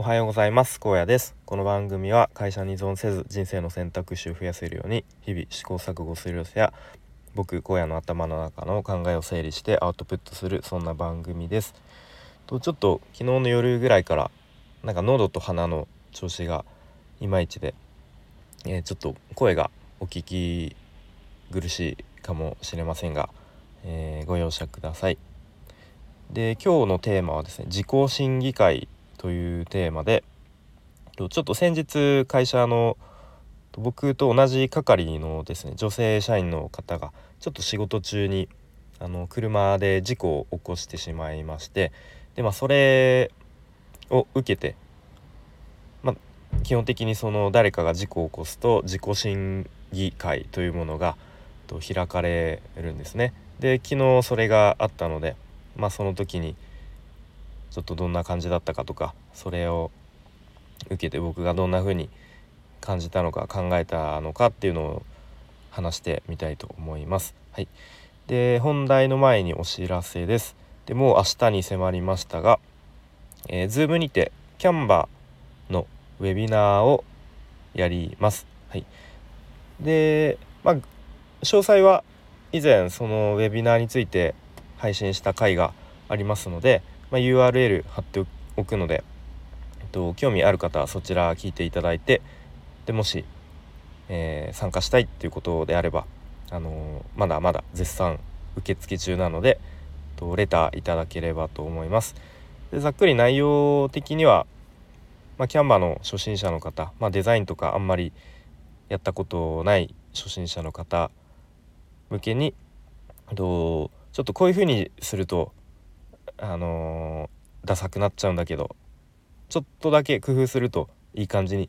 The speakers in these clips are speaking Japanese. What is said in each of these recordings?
おはようございます。高野です。この番組は会社に依存せず人生の選択肢を増やせるように日々試行錯誤する様子や僕荒野の頭の中の考えを整理してアウトプットするそんな番組です。とちょっと昨日の夜ぐらいからなんか喉と鼻の調子がいまいちで、えー、ちょっと声がお聞き苦しいかもしれませんが、えー、ご容赦ください。で今日のテーマはですね自己審議会というテーマでちょっと先日会社の僕と同じ係のですね女性社員の方がちょっと仕事中にあの車で事故を起こしてしまいましてでまあそれを受けて、まあ、基本的にその誰かが事故を起こすと自己審議会というものが開かれるんですね。で昨日それがあったので、まあ、その時にちょっとどんな感じだったかとかそれを受けて僕がどんな風に感じたのか考えたのかっていうのを話してみたいと思います。はい、で本題の前にお知らせです。でもう明日に迫りましたが、えー、Zoom にてキャンバーのウェビナーをやります。はい、で、まあ、詳細は以前そのウェビナーについて配信した回がありますので、まあ、URL 貼っておくので、えっと、興味ある方はそちら聞いていただいてでもし、えー、参加したいっていうことであれば、あのー、まだまだ絶賛受付中なので、えっと、レターいただければと思います。でざっくり内容的には、まあ、キャンバーの初心者の方、まあ、デザインとかあんまりやったことない初心者の方向けにとちょっとこういうふうにするとあのー、ダサくなっちゃうんだけどちょっとだけ工夫するといい感じに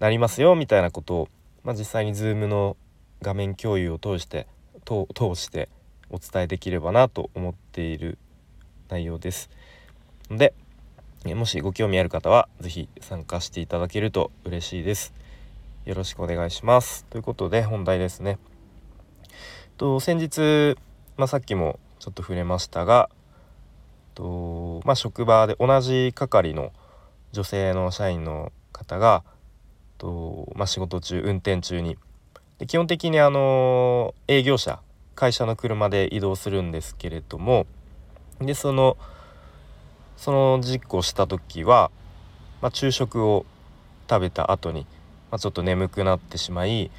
なりますよみたいなことを、まあ、実際に Zoom の画面共有を通して通してお伝えできればなと思っている内容です。でもしご興味ある方は是非参加していただけると嬉しいです。よろしくお願いします。ということで本題ですね。と先日、まあ、さっきもちょっと触れましたがと、まあ、職場で同じ係の女性の社員の方がと、まあ、仕事中運転中に。で基本的にあの営業車会社の車で移動するんですけれどもでそのその事故した時は、まあ、昼食を食べた後に、まあ、ちょっと眠くなってしまい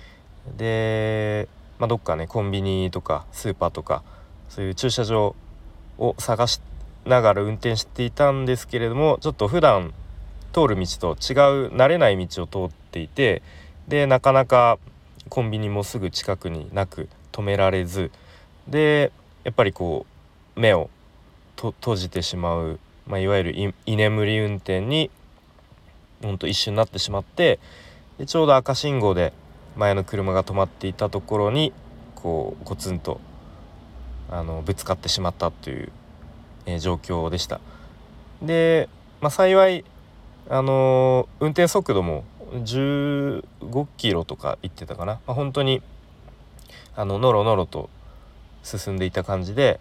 で、まあ、どっかねコンビニとかスーパーとかそういう駐車場を探しながら運転していたんですけれどもちょっと普段通る道と違う慣れない道を通っていてでなかなかコンビニもすぐ近くになく止められずでやっぱりこう目を閉じてしまう、まあ、いわゆる居眠り運転にほんと一瞬なってしまってでちょうど赤信号で前の車が止まっていたところにこうゴツンとあのぶつかってしまったというえ、状況でした。で、まあ、幸いあの、運転速度も15キロとか行ってたかな、まあ、本当にあののろのろと進んでいた感じで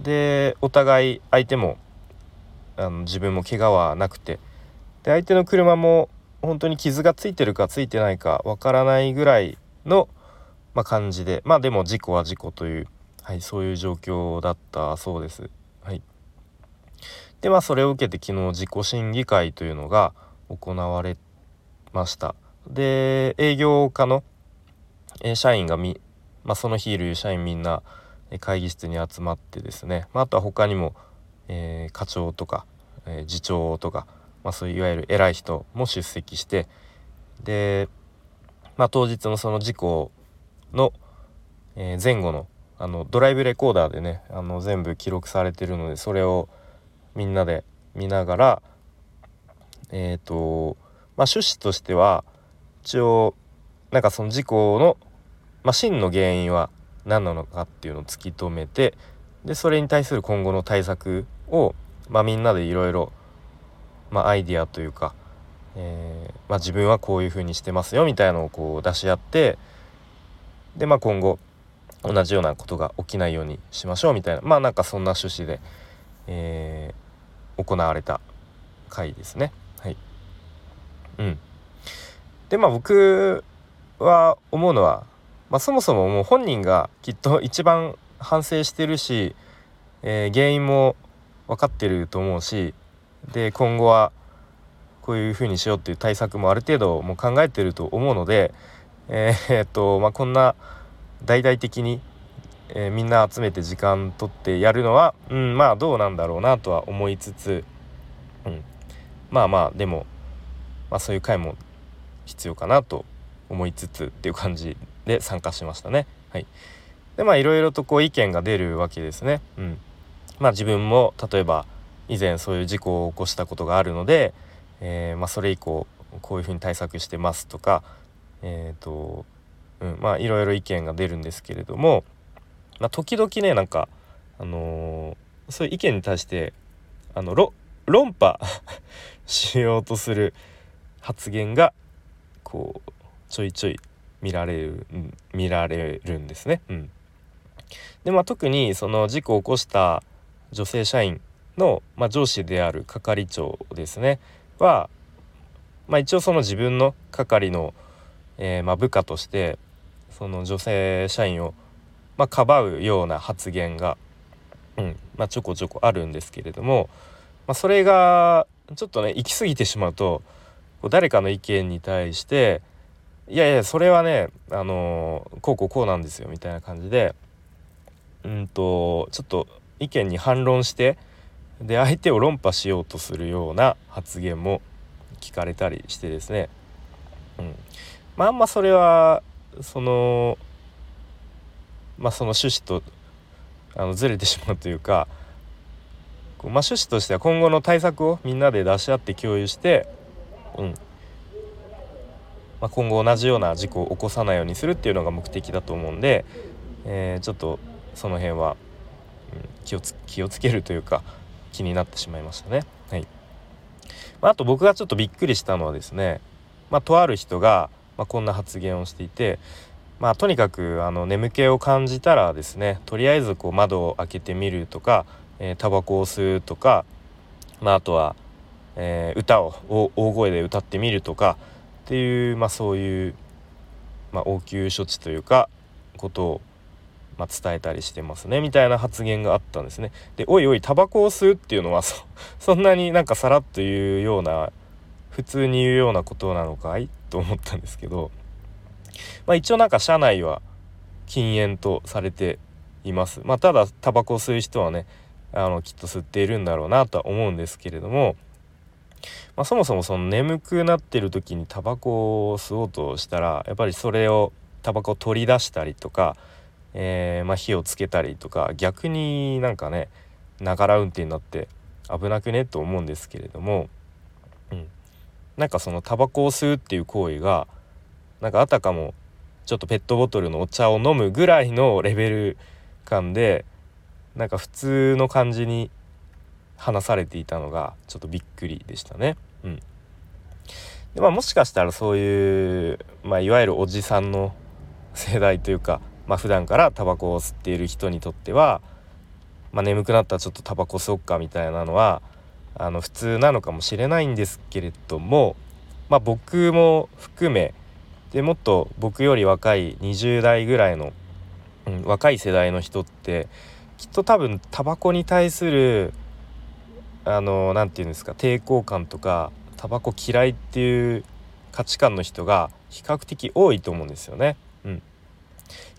でお互い相手もあの自分も怪我はなくてで相手の車も本当に傷がついてるかついてないかわからないぐらいの、まあ、感じでまあでも事故は事故という、はい、そういう状況だったそうです。でまあそれを受けて昨日自己審議会というのが行われました。で営業課の、社員がみ、まあ、その日いる社員みんな会議室に集まってですね、まあ、あとは他にも、えー、課長とか、えー、次長とか、まあ、そういういわゆる偉い人も出席してで、まあ、当日のその事故の、えー、前後のあのドライブレコーダーでねあの全部記録されてるのでそれをみんなで見ながらえっ、ー、とまあ趣旨としては一応なんかその事故の、まあ、真の原因は何なのかっていうのを突き止めてでそれに対する今後の対策を、まあ、みんなでいろいろアイディアというか、えー、まあ、自分はこういうふうにしてますよみたいなのをこう出し合ってで、まあ、今後同じようなことが起きないようにしましょうみたいなまあなんかそんな趣旨で、え、行われた回ですね。はい、うんでまあ僕は思うのは、まあ、そもそももう本人がきっと一番反省してるし、えー、原因も分かってると思うしで今後はこういうふうにしようっていう対策もある程度もう考えてると思うので、えー、っとまあ、こんな大々的に、えー、みんな集めて時間取ってやるのは、うん、まあどうなんだろうなとは思いつつ、うん、まあまあでも、まあ、そういう回も必要かなと思いつつっていう感じで参加しましたね。はい、でまあいろいろとこう意見が出るわけですね。うん、まあ自分も例えば以前そういう事故を起こしたことがあるので、えー、まあ、それ以降こういうふうに対策してますとか、えーとうん、まあいろいろ意見が出るんですけれども、まあ、時々ねなんか、あのー、そういう意見に対してあの論破 しようとする発言がこうちょいちょい見られる、見られるんですね。うん、でまあ特にその事故を起こした女性社員の、まあ、上司である係長ですねは、まあ、一応その自分の係の、えー、まあ、部下としてその女性社員を、まあ、かばうような発言が、うんまあ、ちょこちょこあるんですけれども、まあ、それがちょっとね行き過ぎてしまうとこう誰かの意見に対して「いやいやそれはねあのこうこうこうなんですよ」みたいな感じでうんとちょっと意見に反論してで相手を論破しようとするような発言も聞かれたりしてですね、うん、まああんまそれはそのまあその趣旨とあのずれてしまうというか、まあ、趣旨としては今後の対策をみんなで出し合って共有して、うんまあ、今後同じような事故を起こさないようにするっていうのが目的だと思うんで、えー、ちょっとその辺は、うん、気をつ気をつけるというか気になってしまいましたね。はいまあ、あと僕がちょっとびっくりしたのはですね、まあ、とある人が、まあ、こんな発言をしていて、まあ、とにかくあの眠気を感じたらですねとりあえずこう窓を開けてみるとかえタバコを吸うとか、まあ、あとは、えー、歌を大声で歌ってみるとかっていう、まあ、そういう、まあ、応急処置というかことをまあ、伝えたりしてますねみたいな発言があったんですね。でおいおいタバコを吸うっていうのはそそんなになんかさらっと言うような普通に言うようなことなのかい？と思ったんですけど、まあ、一応なんか社内は禁煙とされています。まあ、ただタバコを吸う人はねあのきっと吸っているんだろうなとは思うんですけれども、まあ、そもそもその眠くなってる時にタバコを吸おうとしたらやっぱりそれをタバコを取り出したりとかえー、ま、火をつけたりとか逆になんかねながら運転になって危なくねと思うんですけれども、うん、なんかそのタバコを吸うっていう行為がなんかあたかもちょっとペットボトルのお茶を飲むぐらいのレベル感でなんか普通の感じに話されていたのがちょっとびっくりでしたね。うん、でまあ、もしかしたらそういう、まあ、いわゆるおじさんの世代というかまあ普段からタバコを吸っている人にとっては、まあ、眠くなったらちょっとタバコ吸おっかみたいなのはあの普通なのかもしれないんですけれども、まあ、僕も含めでもっと僕より若い20代ぐらいの、うん、若い世代の人ってきっと多分タバコに対するあの何て言うんですか抵抗感とかタバコ嫌いっていう価値観の人が比較的多いと思うんですよね。うん、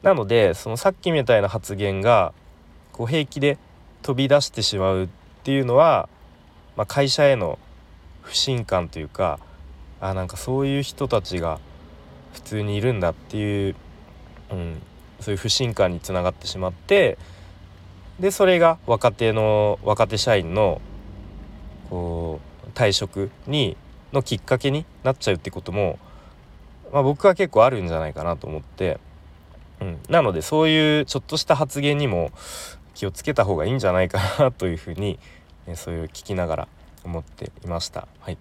なのでそのさっきみたいな発言がこう平気で飛び出してしまうっていうのは、まあ、会社への不信感というかあなんかそういう人たちが普通にいるんだっていう、うん、そういう不信感につながってしまってでそれが若手の若手社員のこう退職にのきっかけになっちゃうってことも、まあ、僕は結構あるんじゃないかなと思って。うん、なのでそういうちょっとした発言にも気をつけた方がいいんじゃないかなというふうに、えそういう聞きながら思っていました。はい、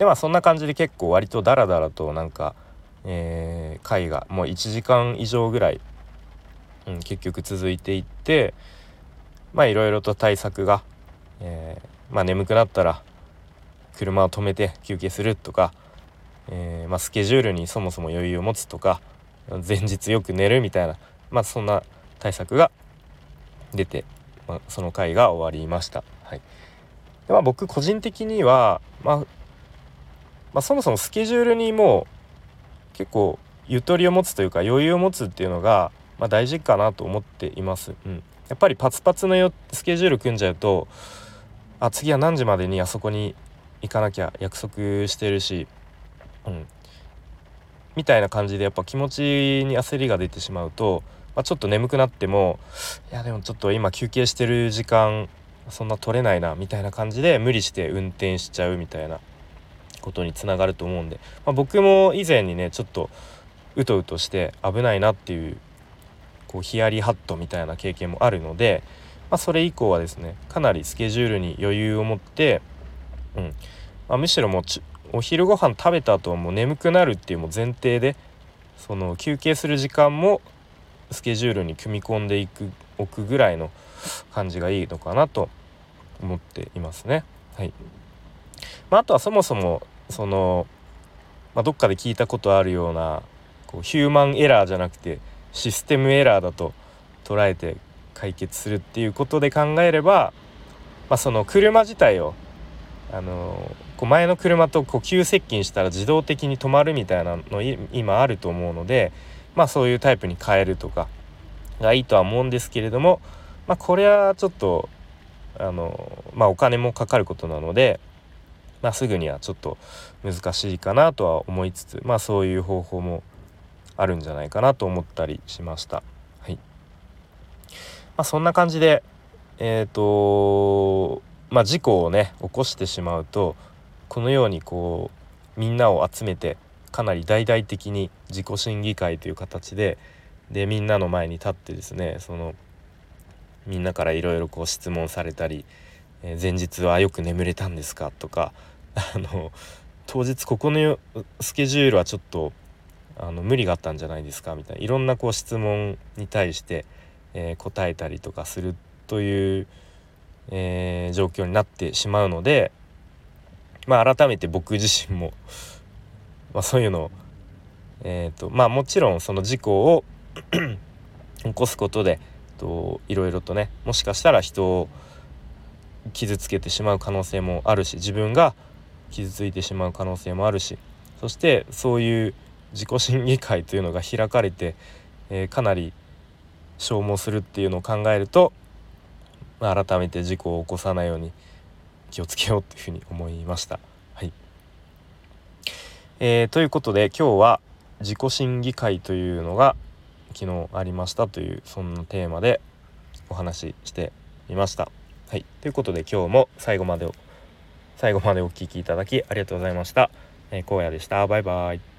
でまあそんな感じで結構割とダラダラとなんか、えー、会がもう1時間以上ぐらい、うん、結局続いていってまあいろいろと対策が、えー、まあ、眠くなったら車を止めて休憩するとか、えー、まあ、スケジュールにそもそも余裕を持つとか前日よく寝るみたいな、まあ、そんな対策が出て、まあ、その回が終わりました。はいでまあ、僕個人的には、まあ、まあ、そもそもスケジュールにもう結構ゆとりを持つというか余裕を持つっていうのが、まあ、大事かなと思っています。うん、やっぱりパツパツのスケジュール組んじゃうとあ次は何時までにあそこに行かなきゃ約束してるし、うん、みたいな感じでやっぱ気持ちに焦りが出てしまうと、まあ、ちょっと眠くなってもいやでもちょっと今休憩してる時間そんな取れないなみたいな感じで無理して運転しちゃうみたいな。ことにつながると思うんで、まあ、僕も以前にねちょっとうとうとして危ないなっていうこうヒヤリハットみたいな経験もあるので、まあ、それ以降はですねかなりスケジュールに余裕を持って、うんまあ、むしろもうお昼ご飯食べた後はもう眠くなるっていうもう前提でその休憩する時間もスケジュールに組み込んでいくおくぐらいの感じがいいのかなと思っていますね。はいまあ、あとはそもそもその、まあ、どっかで聞いたことあるようなこうヒューマンエラーじゃなくてシステムエラーだと捉えて解決するっていうことで考えれば、まあ、その車自体をあのこう前の車とこう急接近したら自動的に止まるみたいなの今あると思うので、まあ、そういうタイプに変えるとかがいいとは思うんですけれども、まあ、これはちょっとあの、まあ、お金もかかることなので、まあ、すぐにはちょっと難しいかなとは思いつつ、まあ、そういう方法もあるんじゃないかなと思ったりしました。はいまあ、そんな感じでえっ、ー、とまあ、事故をね起こしてしまうとこのようにこうみんなを集めてかなり大々的に自己審議会という形ででみんなの前に立ってですねそのみんなからいろいろこう質問されたり、えー、前日はよく眠れたんですかとかあの当日ここのスケジュールはちょっとあの無理があったんじゃないですかみたいな。いろんなこう質問に対して、えー、答えたりとかするというえー、状況になってしまうので、まあ、改めて僕自身も まあ、そういうのを、えーとまあ、もちろんその事故を 起こすことでといろいろとねもしかしたら人を傷つけてしまう可能性もあるし自分が傷ついてしまう可能性もあるしそしてそういう自己審議会というのが開かれて、えー、かなり消耗するっていうのを考えるとまあ、改めて事故を起こさないように気をつけようというふうに思いました。はいえー、ということで今日は自己審議会というのが昨日ありましたというそんなテーマでお話ししてみました。はい、ということで今日も最後まで最後までお聴きいただきありがとうございました。えー、荒野でした。バイバイ。